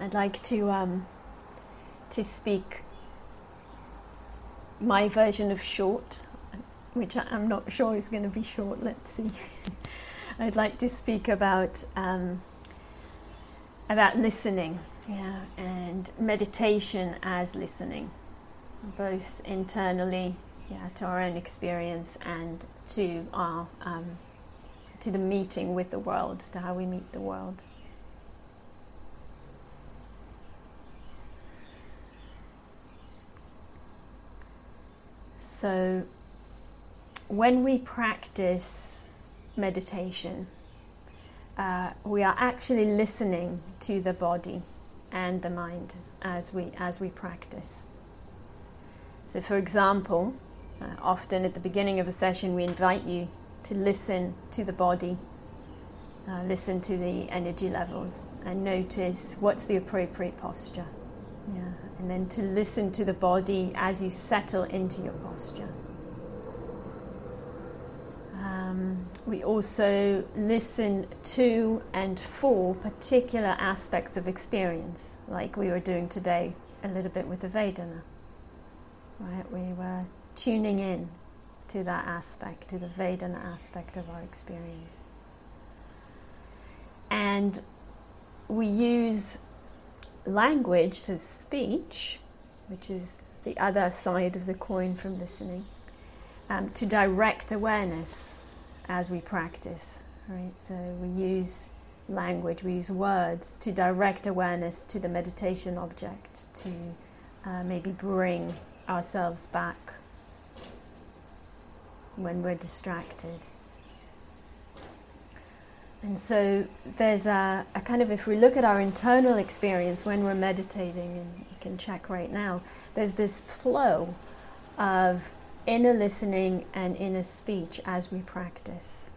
I'd like to um, to speak my version of short, which I'm not sure is going to be short. Let's see. I'd like to speak about um, about listening, yeah, and meditation as listening, both internally, yeah, to our own experience and to our um, to the meeting with the world, to how we meet the world. So, when we practice meditation, uh, we are actually listening to the body and the mind as we as we practice. So, for example, uh, often at the beginning of a session, we invite you to listen to the body, uh, listen to the energy levels, and notice what's the appropriate posture. Yeah, and then to listen to the body as you settle into your posture. Um, we also listen to and for particular aspects of experience, like we were doing today a little bit with the Vedana. Right, we were tuning in to that aspect, to the Vedana aspect of our experience. And we use language, so speech, which is the other side of the coin from listening, um, to direct awareness as we practice. Right, so we use language, we use words to direct awareness to the meditation object, to uh, maybe bring ourselves back when we're distracted. And so there's a, a, kind of, if we look at our internal experience when we're meditating, and you can check right now, there's this flow of inner listening and inner speech as we practice.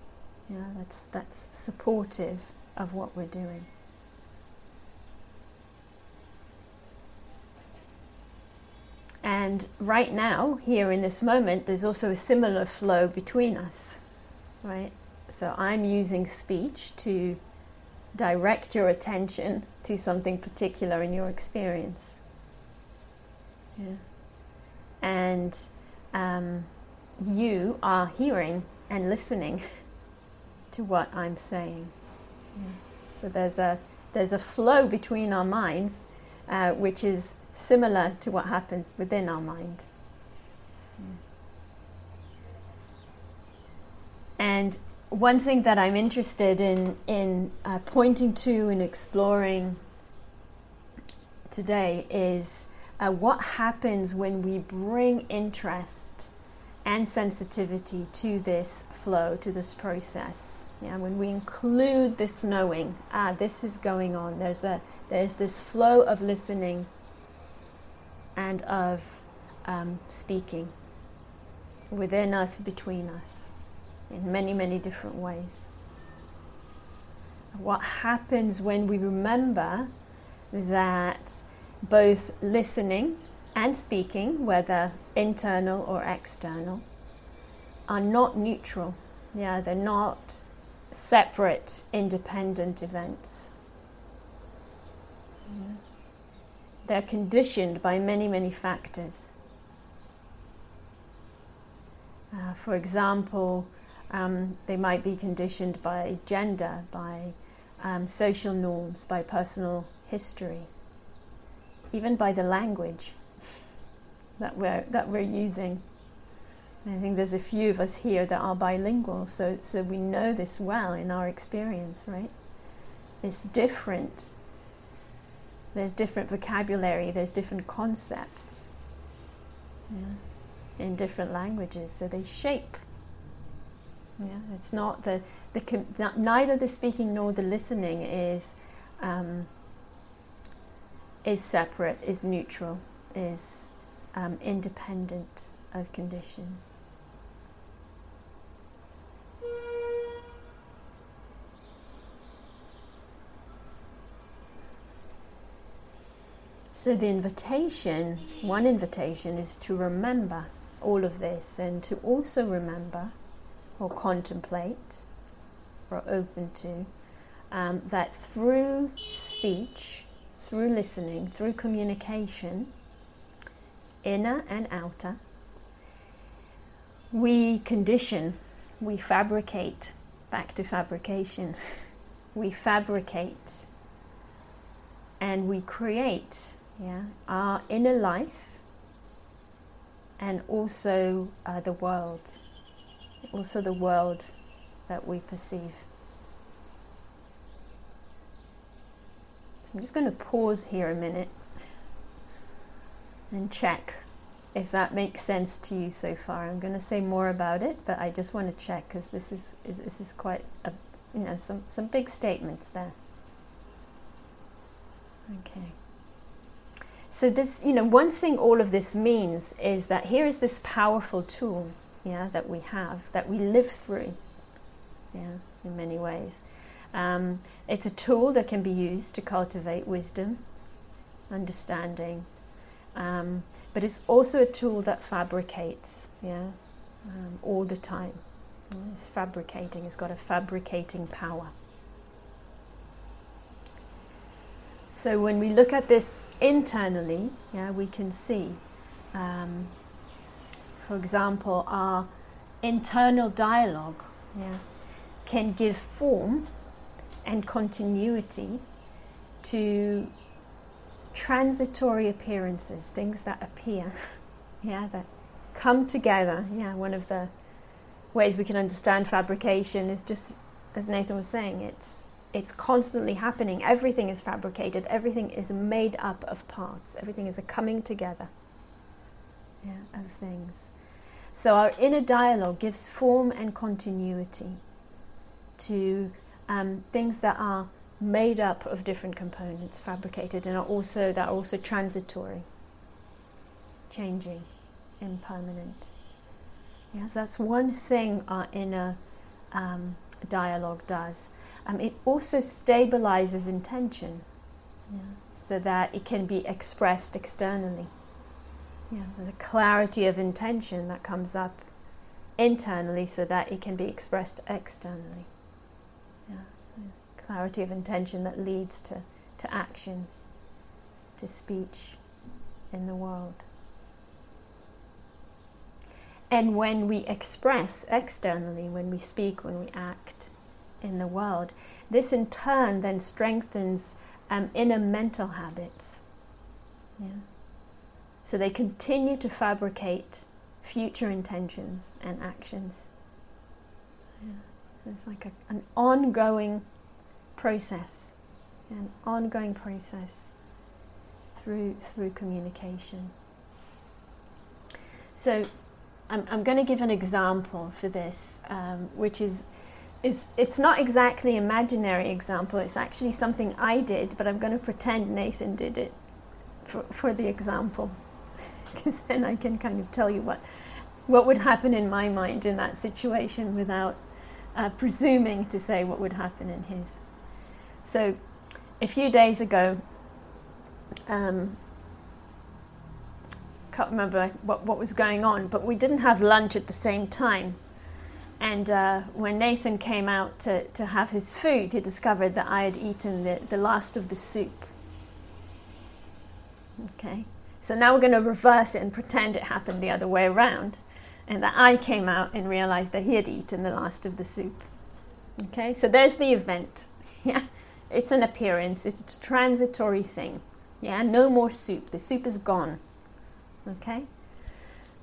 Yeah, that's, that's supportive of what we're doing. And right now, here in this moment, there's also a similar flow between us, right? So I'm using speech to direct your attention to something particular in your experience. Yeah. And um, you are hearing and listening to what I'm saying. Yeah. So there's a there's a flow between our minds, uh, which is similar to what happens within our mind. Yeah. And one thing that I'm interested in in uh, pointing to and exploring today is uh, what happens when we bring interest and sensitivity to this flow, to this process. Yeah, when we include this knowing, ah, this is going on. There's a there's this flow of listening and of um, speaking within us, between us in many, many different ways. What happens when we remember that both listening and speaking, whether internal or external, are not neutral. Yeah, they're not separate, independent events. They're conditioned by many, many factors. Uh, for example, um, they might be conditioned by gender, by um, social norms, by personal history, even by the language that we're, that we're using. I think there's a few of us here that are bilingual, so, so we know this well in our experience, right? It's different. There's different vocabulary, there's different concepts yeah, in different languages, so they shape yeah, it's not the, the neither the speaking nor the listening is um, is separate, is neutral, is um, independent of conditions. So, the invitation, one invitation, is to remember all of this and to also remember or contemplate or open to, um, that through speech, through listening, through communication, inner and outer, we condition, we fabricate, back to fabrication, we fabricate and we create yeah, our inner life and also uh, the world, also the world that we perceive. So I'm just going to pause here a minute and check if that makes sense to you so far. I'm going to say more about it, but I just want to check because this is this is quite a you know some some big statements there. Okay. So this, you know, one thing all of this means is that here is this powerful tool, yeah, that we have, that we live through, yeah, in many ways. Um, it's a tool that can be used to cultivate wisdom, understanding, um, but it's also a tool that fabricates, yeah, um, all the time. It's fabricating. It's got a fabricating power. So when we look at this internally, yeah, we can see, um, for example, our internal dialogue yeah, can give form and continuity to transitory appearances, things that appear, yeah, that come together. Yeah, one of the ways we can understand fabrication is just, as Nathan was saying, it's it's constantly happening. Everything is fabricated. Everything is made up of parts. Everything is a coming together yeah, of things. So our inner dialogue gives form and continuity to um, things that are made up of different components, fabricated, and are also that are also transitory, changing, impermanent. Yes, that's one thing our inner um, dialogue does. Um, it also stabilizes intention yeah, so that it can be expressed externally. Yeah, there's a clarity of intention that comes up internally so that it can be expressed externally. Yeah, clarity of intention that leads to, to actions, to speech in the world. And when we express externally, when we speak, when we act, in the world. This in turn then strengthens um, inner mental habits. Yeah. So they continue to fabricate future intentions and actions. Yeah. It's like a, an ongoing process, an ongoing process through through communication. So I'm, I'm going to give an example for this, um, which is is it's not exactly imaginary example. It's actually something I did, but I'm going to pretend Nathan did it for, for the example, because then I can kind of tell you what what would happen in my mind in that situation without uh, presuming to say what would happen in his. So, a few days ago, um, can't remember what, what was going on, but we didn't have lunch at the same time. And uh, when Nathan came out to, to have his food, he discovered that I had eaten the, the last of the soup. Okay, so now we're going to reverse it and pretend it happened the other way around. And that I came out and realized that he had eaten the last of the soup. Okay, so there's the event. Yeah, it's an appearance, it's a transitory thing. Yeah, no more soup. The soup is gone. Okay,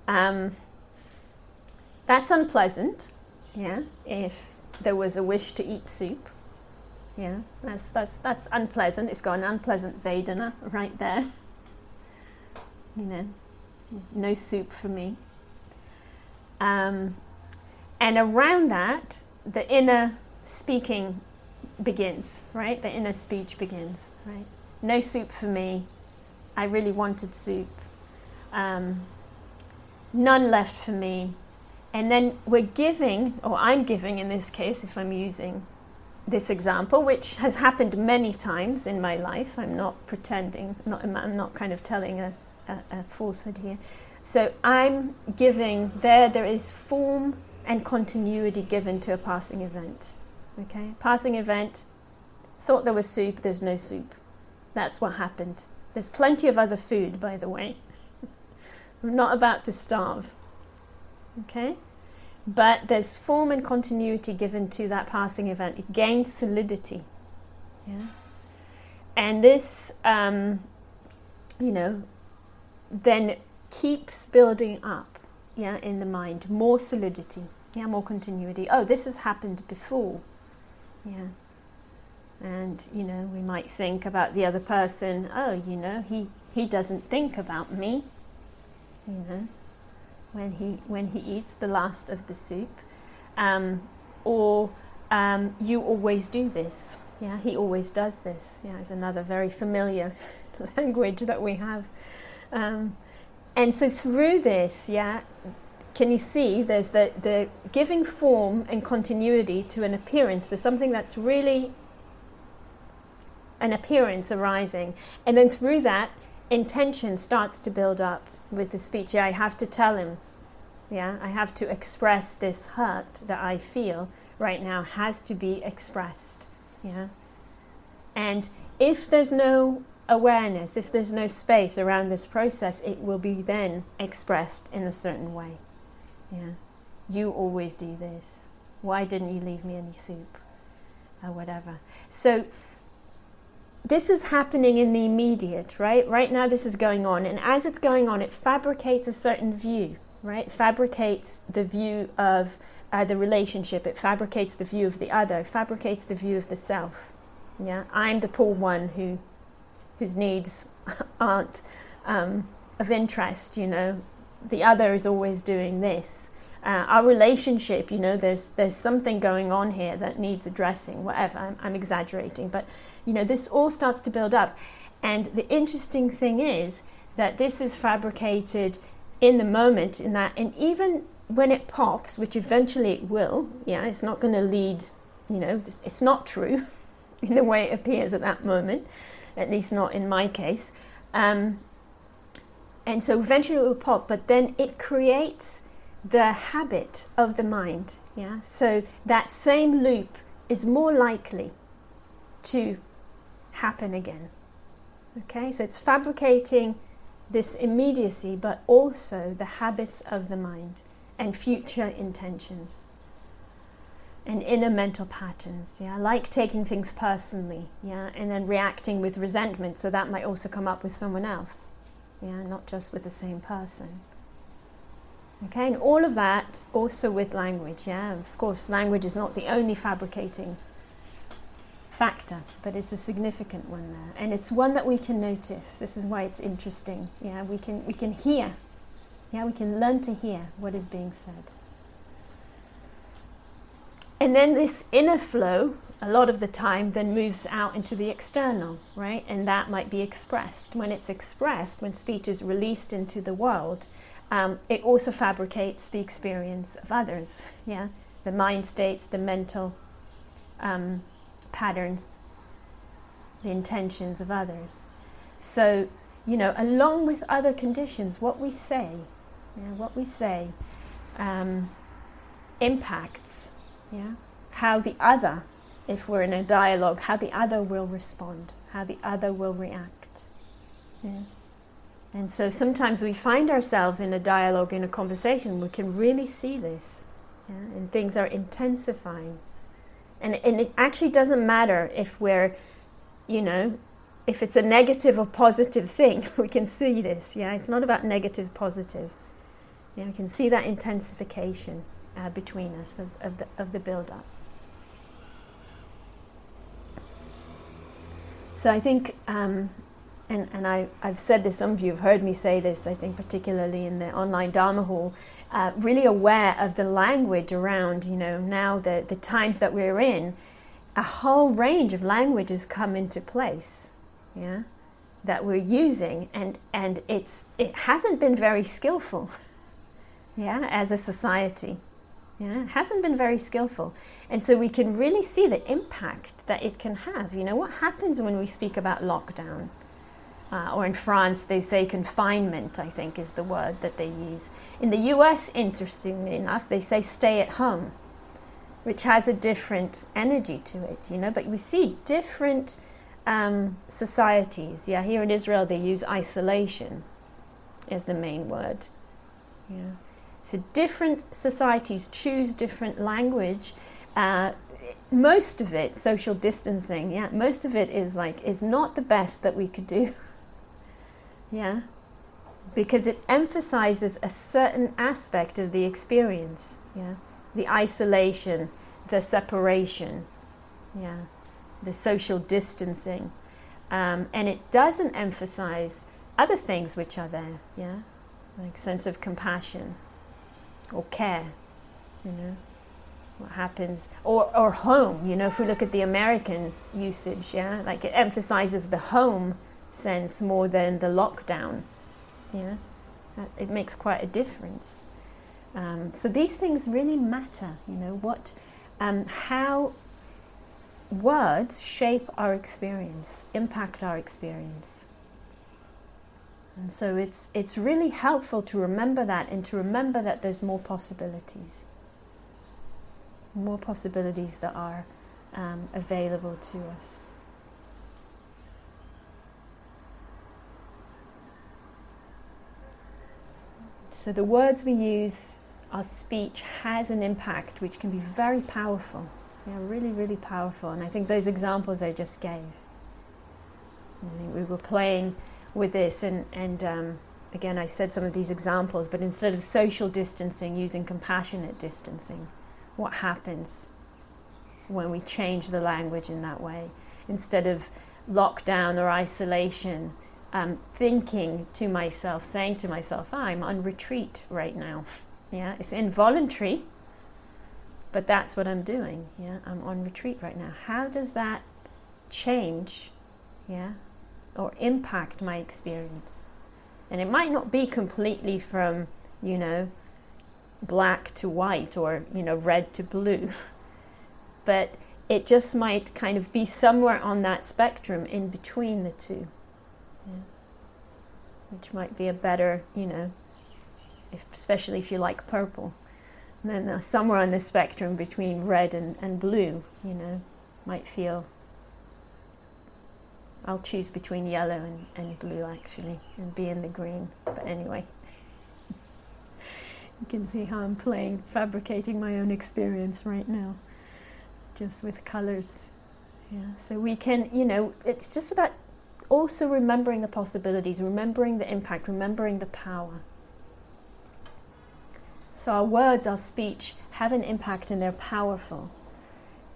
um, that's unpleasant yeah, if there was a wish to eat soup. Yeah, that's, that's, that's unpleasant. It's got an unpleasant Vedana right there. You know, no soup for me. Um, and around that, the inner speaking begins, right? The inner speech begins, right? No soup for me. I really wanted soup. Um, none left for me. And then we're giving, or I'm giving in this case, if I'm using this example, which has happened many times in my life. I'm not pretending, not, I'm not kind of telling a, a, a falsehood here. So I'm giving, there, there is form and continuity given to a passing event. Okay, passing event, thought there was soup, there's no soup. That's what happened. There's plenty of other food, by the way. I'm not about to starve. Okay? But there's form and continuity given to that passing event. It gains solidity. Yeah? And this, um, you know, then keeps building up yeah, in the mind. More solidity. Yeah, more continuity. Oh, this has happened before. Yeah. And, you know, we might think about the other person, oh, you know, he, he doesn't think about me, you know, when he, when he eats the last of the soup. Um, or um, you always do this. Yeah, he always does this. Yeah, it's another very familiar language that we have. Um, and so through this, yeah, can you see there's the, the giving form and continuity to an appearance, to something that's really an appearance arising. And then through that, intention starts to build up with the speech. Yeah, I have to tell him. Yeah, I have to express this hurt that I feel right now has to be expressed. Yeah. And if there's no awareness, if there's no space around this process, it will be then expressed in a certain way. Yeah. You always do this. Why didn't you leave me any soup? Or whatever. So this is happening in the immediate, right? Right now, this is going on. And as it's going on, it fabricates a certain view, right? Fabricates the view of uh, the relationship, it fabricates the view of the other, it fabricates the view of the self. Yeah, I'm the poor one who, whose needs aren't um, of interest, you know. The other is always doing this. Uh, our relationship, you know, there's there's something going on here that needs addressing. Whatever, I'm, I'm exaggerating, but you know, this all starts to build up. And the interesting thing is that this is fabricated in the moment, in that, and even when it pops, which eventually it will, yeah, it's not going to lead, you know, it's not true in the way it appears at that moment, at least not in my case. Um, and so eventually it will pop, but then it creates the habit of the mind, yeah. So that same loop is more likely to happen again. Okay, so it's fabricating this immediacy, but also the habits of the mind and future intentions and inner mental patterns. Yeah, like taking things personally. Yeah, and then reacting with resentment. So that might also come up with someone else. Yeah, not just with the same person. Okay, and all of that also with language. Yeah, of course, language is not the only fabricating factor, but it's a significant one there, and it's one that we can notice. This is why it's interesting. Yeah, we can we can hear. Yeah, we can learn to hear what is being said. And then this inner flow, a lot of the time, then moves out into the external, right? And that might be expressed. When it's expressed, when speech is released into the world, um, it also fabricates the experience of others. Yeah, the mind states, the mental um, patterns, the intentions of others. So, you know, along with other conditions, what we say, you know, what we say um, impacts, yeah, how the other, if we're in a dialogue, how the other will respond, how the other will react. Yeah. And so sometimes we find ourselves in a dialogue, in a conversation, we can really see this, yeah, and things are intensifying. And, and it actually doesn't matter if we're, you know, if it's a negative or positive thing, we can see this. Yeah, it's not about negative, positive. Yeah, we can see that intensification uh, between us of, of the, of the build up. So I think, um, and, and I, I've said this, some of you have heard me say this, I think, particularly in the online Dharma Hall, uh, really aware of the language around, you know, now the, the times that we're in, a whole range of languages come into place, yeah, that we're using, and, and it's, it hasn't been very skillful, yeah, as a society. Yeah, hasn't been very skillful. And so we can really see the impact that it can have. You know, what happens when we speak about lockdown? uh, or in France they say confinement, I think is the word that they use. In the US, interestingly enough, they say stay at home, which has a different energy to it, you know, but we see different um, societies, yeah, here in Israel they use isolation as the main word. Yeah. So different societies choose different language. Uh, most of it, social distancing, yeah, most of it is like is not the best that we could do. yeah. Because it emphasizes a certain aspect of the experience, yeah. The isolation, the separation, yeah, the social distancing. Um, and it doesn't emphasize other things which are there, yeah, like sense of compassion or care, you know what happens. Or or home you know if we look at the american usage yeah like it emphasizes the home sense more than the lockdown yeah. It makes quite a difference. Um, so these things really matter you know what um, how words shape our experience impact our experience and so it's it's really helpful to remember that and to remember that there's more possibilities more possibilities that are um, available to us. So, the words we use, our speech has an impact which can be very powerful. Yeah, really, really powerful. And I think those examples I just gave. I think we were playing with this, and, and um, again, I said some of these examples, but instead of social distancing, using compassionate distancing what happens when we change the language in that way. Instead of lockdown or isolation, um, thinking to myself, saying to myself, I'm on retreat right now. Yeah, it's involuntary, but that's what I'm doing. Yeah, I'm on retreat right now. How does that change, yeah, or impact my experience? And it might not be completely from, you know, black to white or you know red to blue but it just might kind of be somewhere on that spectrum in between the two yeah. which might be a better you know if, especially if you like purple and then uh, somewhere on the spectrum between red and, and blue you know might feel I'll choose between yellow and, and blue actually and be in the green but anyway you can see how I'm playing, fabricating my own experience right now, just with colors. Yeah, so we can, you know, it's just about also remembering the possibilities, remembering the impact, remembering the power. So our words, our speech have an impact and they're powerful.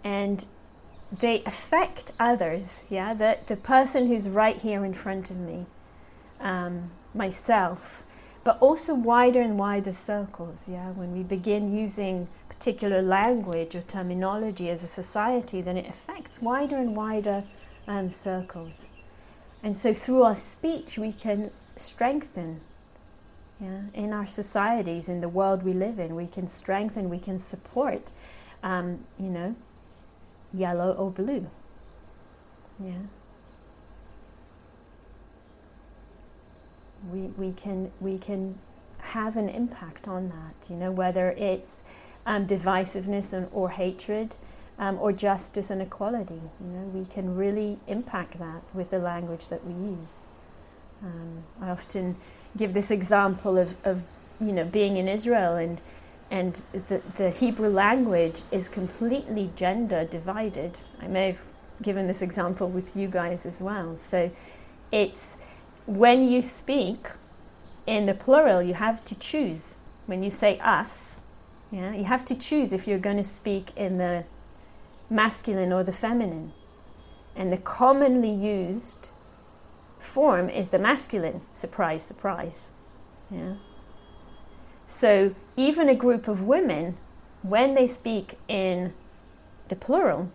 And they affect others, yeah, the, the person who's right here in front of me, um, myself, but also wider and wider circles. Yeah, when we begin using particular language or terminology as a society, then it affects wider and wider um, circles. And so, through our speech, we can strengthen. Yeah, in our societies, in the world we live in, we can strengthen, we can support. Um, you know, yellow or blue. Yeah. we, we can we can have an impact on that. You know, whether it's um, divisiveness and, or hatred, um, or justice and equality. You know, we can really impact that with the language that we use. Um, I often give this example of, of you know being in Israel and and the, the Hebrew language is completely gender divided. I may have given this example with you guys as well. So it's when you speak in the plural, you have to choose. When you say us, yeah, you have to choose if you're going to speak in the masculine or the feminine. And the commonly used form is the masculine. Surprise, surprise. Yeah. So even a group of women, when they speak in the plural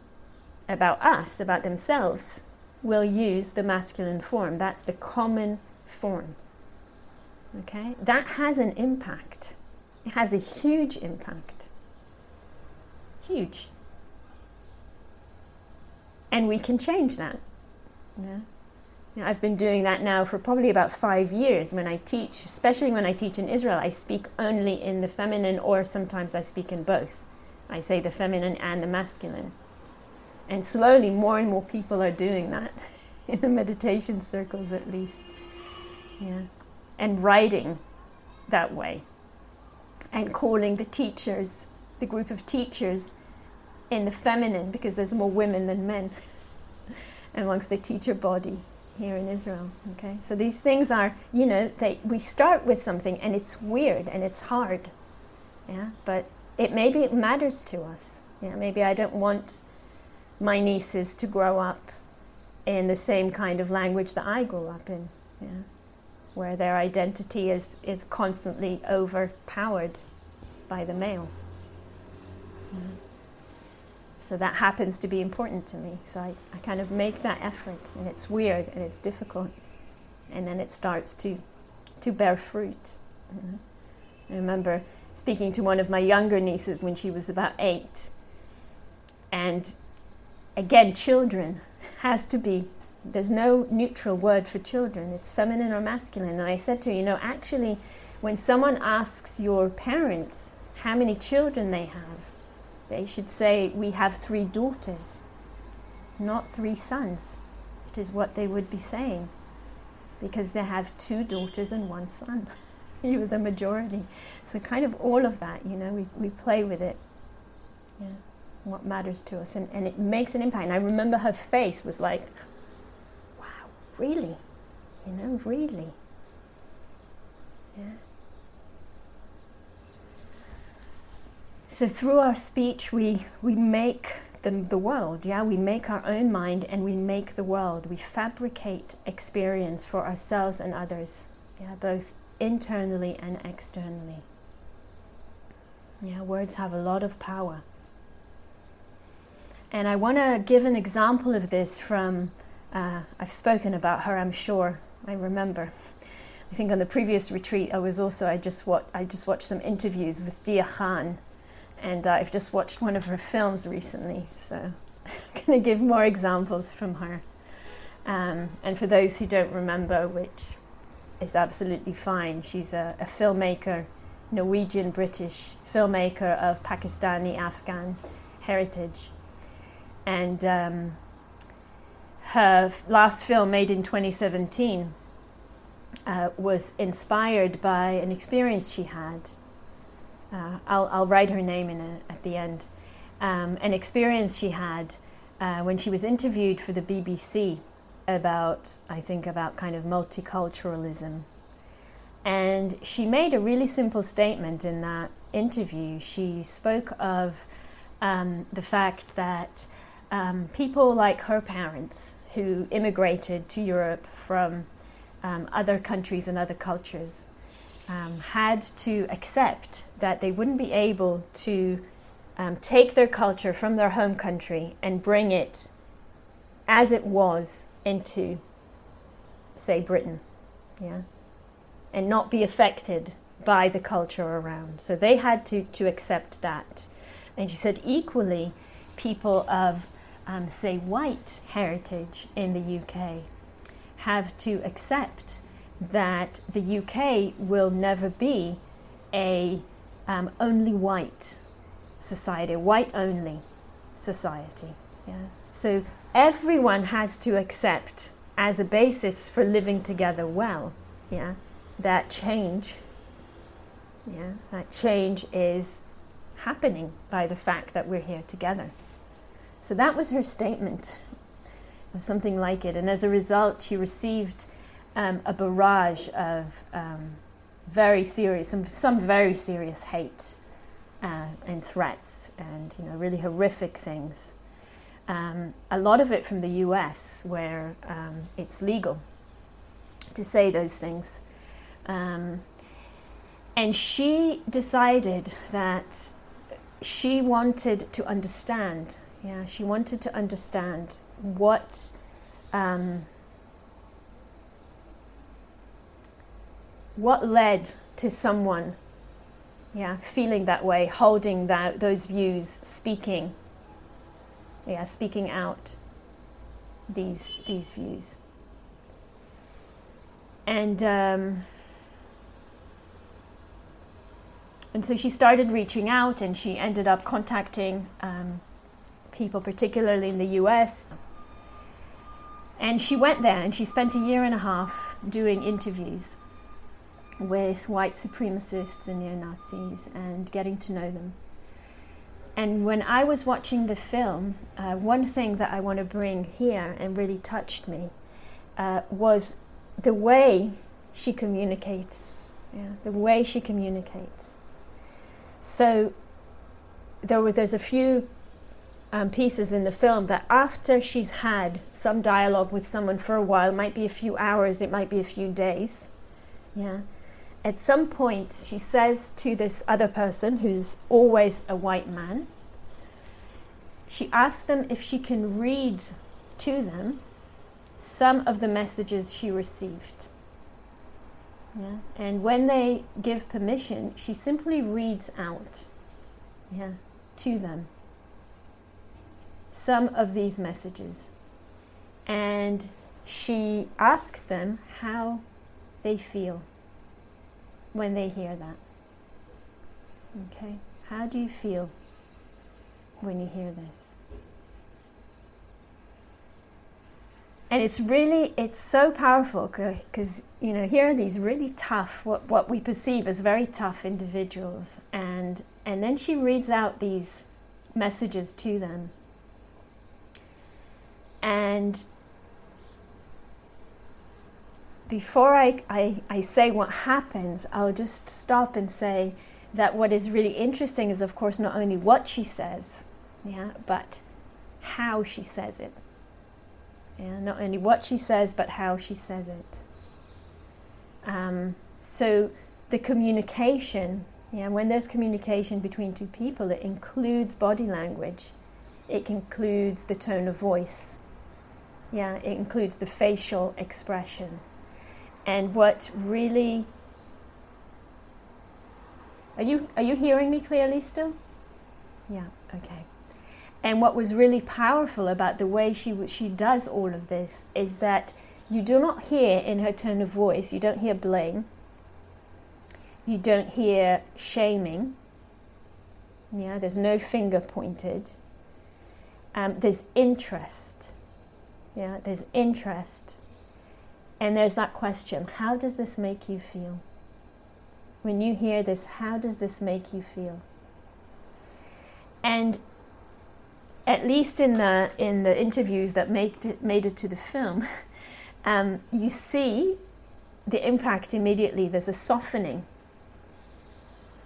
about us, about themselves, will use the masculine form. That's the common form. Okay? That has an impact. It has a huge impact. Huge. And we can change that. Yeah? I've been doing that now for probably about five years when I teach, especially when I teach in Israel. I speak only in the feminine, or sometimes I speak in both. I say the feminine and the masculine. And slowly, more and more people are doing that. in the meditation circles at least. Yeah. And writing that way. And calling the teachers, the group of teachers, in the feminine because there's more women than men amongst the teacher body here in Israel. Okay, so these things are, you know, they we start with something and it's weird and it's hard, yeah, but it maybe it matters to us. Yeah, maybe I don't want my nieces to grow up in the same kind of language that I grew up in. Yeah, where their identity is is constantly overpowered by the male. So that happens to be important to me. So I, I kind of make that effort, and it's weird and it's difficult. And then it starts to, to bear fruit. Mm-hmm. I remember speaking to one of my younger nieces when she was about eight. And again, children has to be, there's no neutral word for children, it's feminine or masculine. And I said to her, you know, actually, when someone asks your parents how many children they have, they should say, We have three daughters, not three sons. It is what they would be saying, because they have two daughters and one son. you are the majority. So, kind of all of that, you know, we, we play with it. Yeah, what matters to us. And, and it makes an impact. And I remember her face was like, Wow, really? You know, really? Yeah. So through our speech, we, we make the, the world, yeah? We make our own mind and we make the world. We fabricate experience for ourselves and others, yeah? Both internally and externally. Yeah, words have a lot of power. And I want to give an example of this from, uh, I've spoken about her, I'm sure, I remember. I think on the previous retreat, I was also, I just, wa- I just watched some interviews with Deeyah Khan, and uh, I've just watched one of her films recently, so I'm going to give more examples from her. Um, and for those who don't remember, which is absolutely fine, she's a, a filmmaker, Norwegian British filmmaker of Pakistani Afghan heritage. And um, her f- last film, made in 2017, uh, was inspired by an experience she had uh, I'll, I'll write her name in a, at the end, um, an experience she had uh, when she was interviewed for the BBC about, I think, about kind of multiculturalism. And she made a really simple statement in that interview. She spoke of um, the fact that um, people like her parents, who immigrated to Europe from um, other countries and other cultures, um, had to accept that they wouldn't be able to um, take their culture from their home country and bring it as it was into, say, Britain, yeah, and not be affected by the culture around. So they had to, to accept that. And she said, equally, people of, um, say, white heritage in the UK have to accept that the UK will never be a um, only white society, white only society. Yeah. So everyone has to accept as a basis for living together well. Yeah, that change. Yeah, that change is happening by the fact that we're here together. So that was her statement of something like it, and as a result, she received um, a barrage of um, very serious, some, some very serious hate uh, and threats, and you know really horrific things. Um, a lot of it from the U.S., where um, it's legal to say those things. Um, and she decided that she wanted to understand. Yeah, she wanted to understand what what led to someone yeah feeling that way holding that those views speaking yeah speaking out these these views. And um, and so she started reaching out and she ended up contacting um, people particularly in the US And she went there and she spent a year and a half doing interviews with white supremacists and neo Nazis and getting to know them. And when I was watching the film, uh, one thing that I want to bring here and really touched me uh, was the way she communicates. Yeah, the way she communicates. So there were there's a few um, pieces in the film that after she's had some dialogue with someone for a while, might be a few hours, it might be a few days, yeah. At some point, she says to this other person, who's always a white man, she asks them if she can read to them some of the messages she received. Yeah? And when they give permission, she simply reads out yeah, to them some of these messages. And she asks them how they feel when they hear that. Okay? How do you feel when you hear this? And it's really, it's so powerful because, you know, here are these really tough, what, what we perceive as very tough individuals. And, and then she reads out these messages to them. And before I, I, I say what happens, I'll just stop and say that what is really interesting is, of course, not only what she says, yeah, but how she says it. Yeah, not only what she says, but how she says it. Um, so the communication, yeah, when there's communication between two people, it includes body language, it includes the tone of voice, yeah, it includes the facial expression. And what really are you are you hearing me clearly still? Yeah, okay. And what was really powerful about the way she she does all of this is that you do not hear in her tone of voice, you don't hear blame, you don't hear shaming. Yeah, there's no finger pointed. Um, there's interest yeah, there's interest. And there's that question how does this make you feel? When you hear this, how does this make you feel? And at least in the in the interviews that made it, made it to the film, um, you see the impact immediately. There's a softening.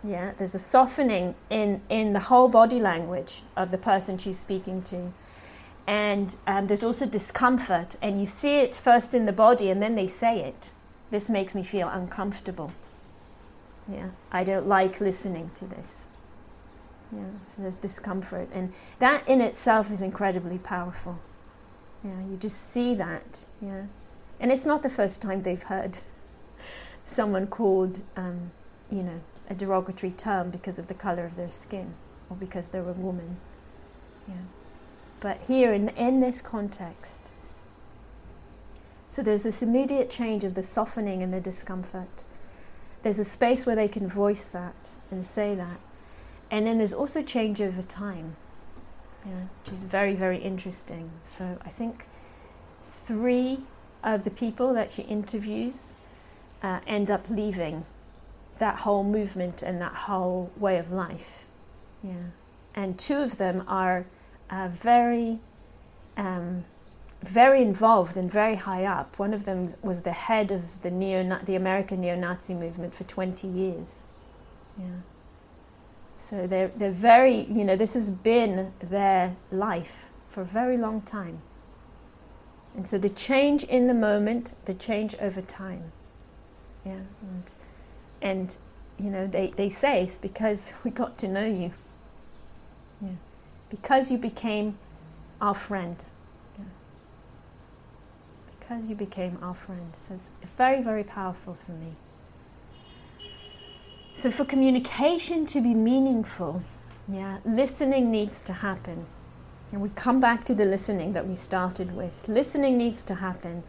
Yeah, there's a softening in in the whole body language of the person she's speaking to and um, there's also discomfort and you see it first in the body and then they say it. This makes me feel uncomfortable. Yeah i don't like listening to this. Yeah so there's discomfort and that in itself is incredibly powerful. Yeah you just see that yeah. And it's not the first time they've heard someone called um, you know a derogatory term because of the color of their skin or because they're a woman. Yeah but here in, in this context. So there's this immediate change of the softening and the discomfort. There's a space where they can voice that and say that. And then there's also change over time, yeah, which is very, very interesting. So I think three of the people that she interviews uh, end up leaving that whole movement and that whole way of life. Yeah. And two of them are very, um, very involved and very high up. One of them was the head of the neo the American neo-Nazi movement for 20 years. Yeah. So they're they're very you know this has been their life for a very long time. And so the change in the moment, the change over time. Yeah. And, and you know, they, they say it's because we got to know you. Because you became our friend. Because you became our friend. So it's very, very powerful for me. So for communication to be meaningful, yeah, listening needs to happen. And we come back to the listening that we started with. Listening needs to happen.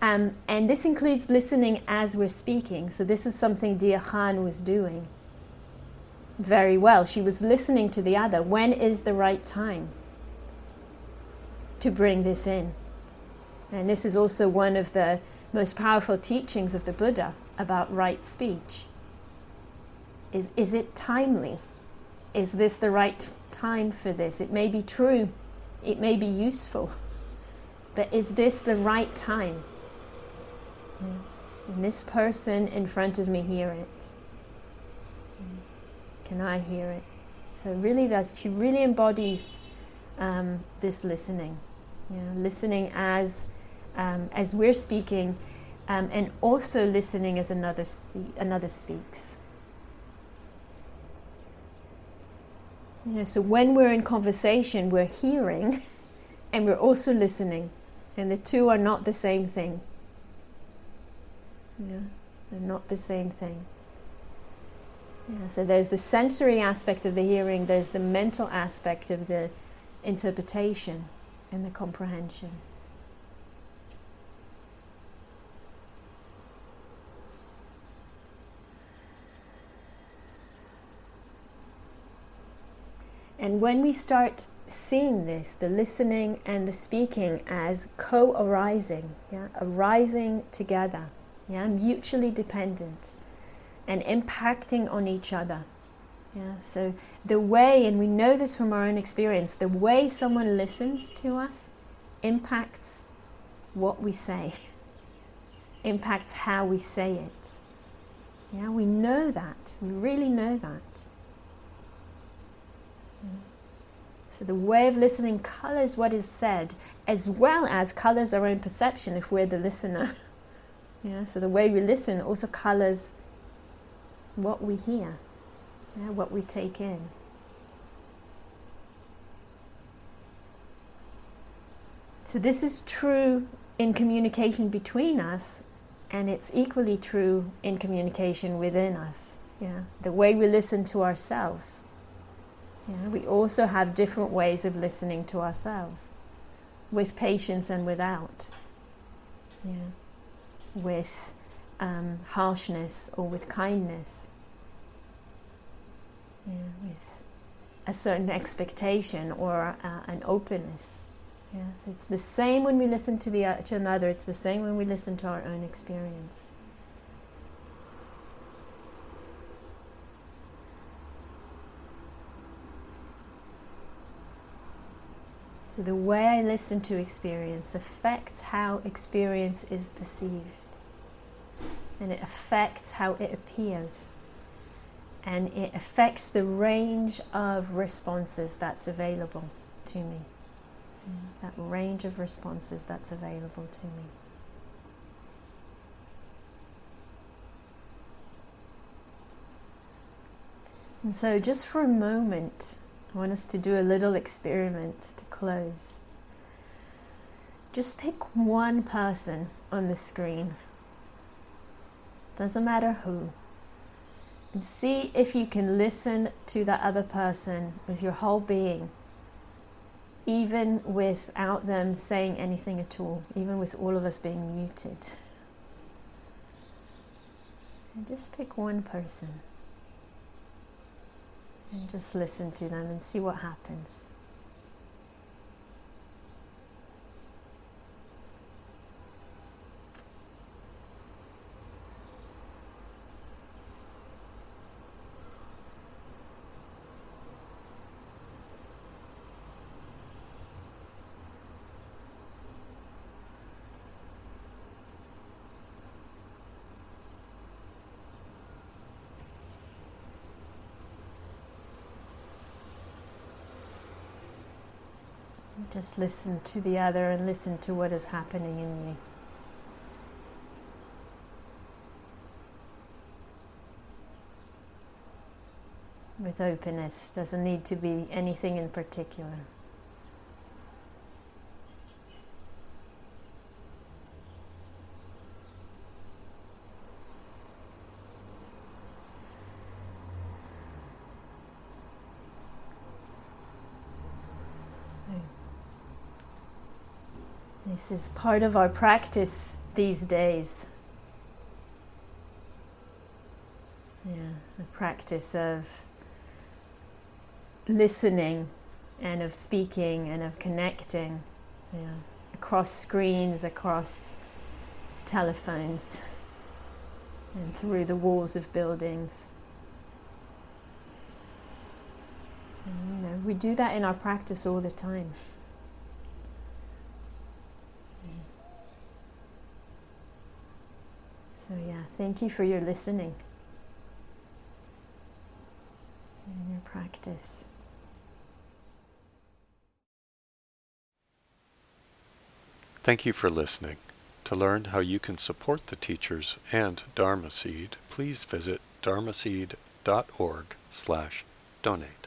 Um, and this includes listening as we're speaking. So this is something Deeyah Khan was doing very well. She was listening to the other. When is the right time to bring this in? And this is also one of the most powerful teachings of the Buddha about right speech. Is, is it timely? Is this the right time for this? It may be true, it may be useful, but is this the right time? Can this person in front of me hear it? Can I hear it? So really, that she really embodies um, this listening, you know, listening as um, as we're speaking, um, and also listening as another spe- another speaks. You know, so when we're in conversation, we're hearing, and we're also listening, and the two are not the same thing. They're not the same thing. Yeah, so there's the sensory aspect of the hearing, there's the mental aspect of the interpretation and the comprehension. And when we start seeing this, the listening and the speaking as co arising, yeah, arising together, yeah, mutually dependent and impacting on each other. Yeah, so the way, and we know this from our own experience, the way someone listens to us impacts what we say, impacts how we say it. Yeah, we know that. We really know that. So the way of listening colors what is said, as well as colors our own perception if we're the listener. yeah, so the way we listen also colors what we hear, yeah, what we take in. So this is true in communication between us, and it's equally true in communication within us. Yeah, the way we listen to ourselves. Yeah, we also have different ways of listening to ourselves, with patience and without. Yeah, with um, harshness or with kindness yeah, with a certain expectation or uh, an openness. Yeah, so it's the same when we listen to the uh, to another. It's the same when we listen to our own experience. So the way I listen to experience affects how experience is perceived, and it affects how it appears and it affects the range of responses that's available to me. Mm. That range of responses that's available to me. And so, just for a moment, I want us to do a little experiment to close. Just pick one person on the screen. Doesn't matter who and see if you can listen to that other person with your whole being, even without them saying anything at all, even with all of us being muted. And just pick one person and just listen to them and see what happens. Just listen to the other and listen to what is happening in you. With openness, doesn't need to be anything in particular. This is part of our practice these days. Yeah, the practice of listening and of speaking and of connecting. Yeah, across screens, across telephones, and through the walls of buildings. And, you know, we do that in our practice all the time. So, yeah, thank you for your listening and your practice. Thank you for listening. To learn how you can support the teachers and Dharma Seed, please visit dharmaseed.org slash donate.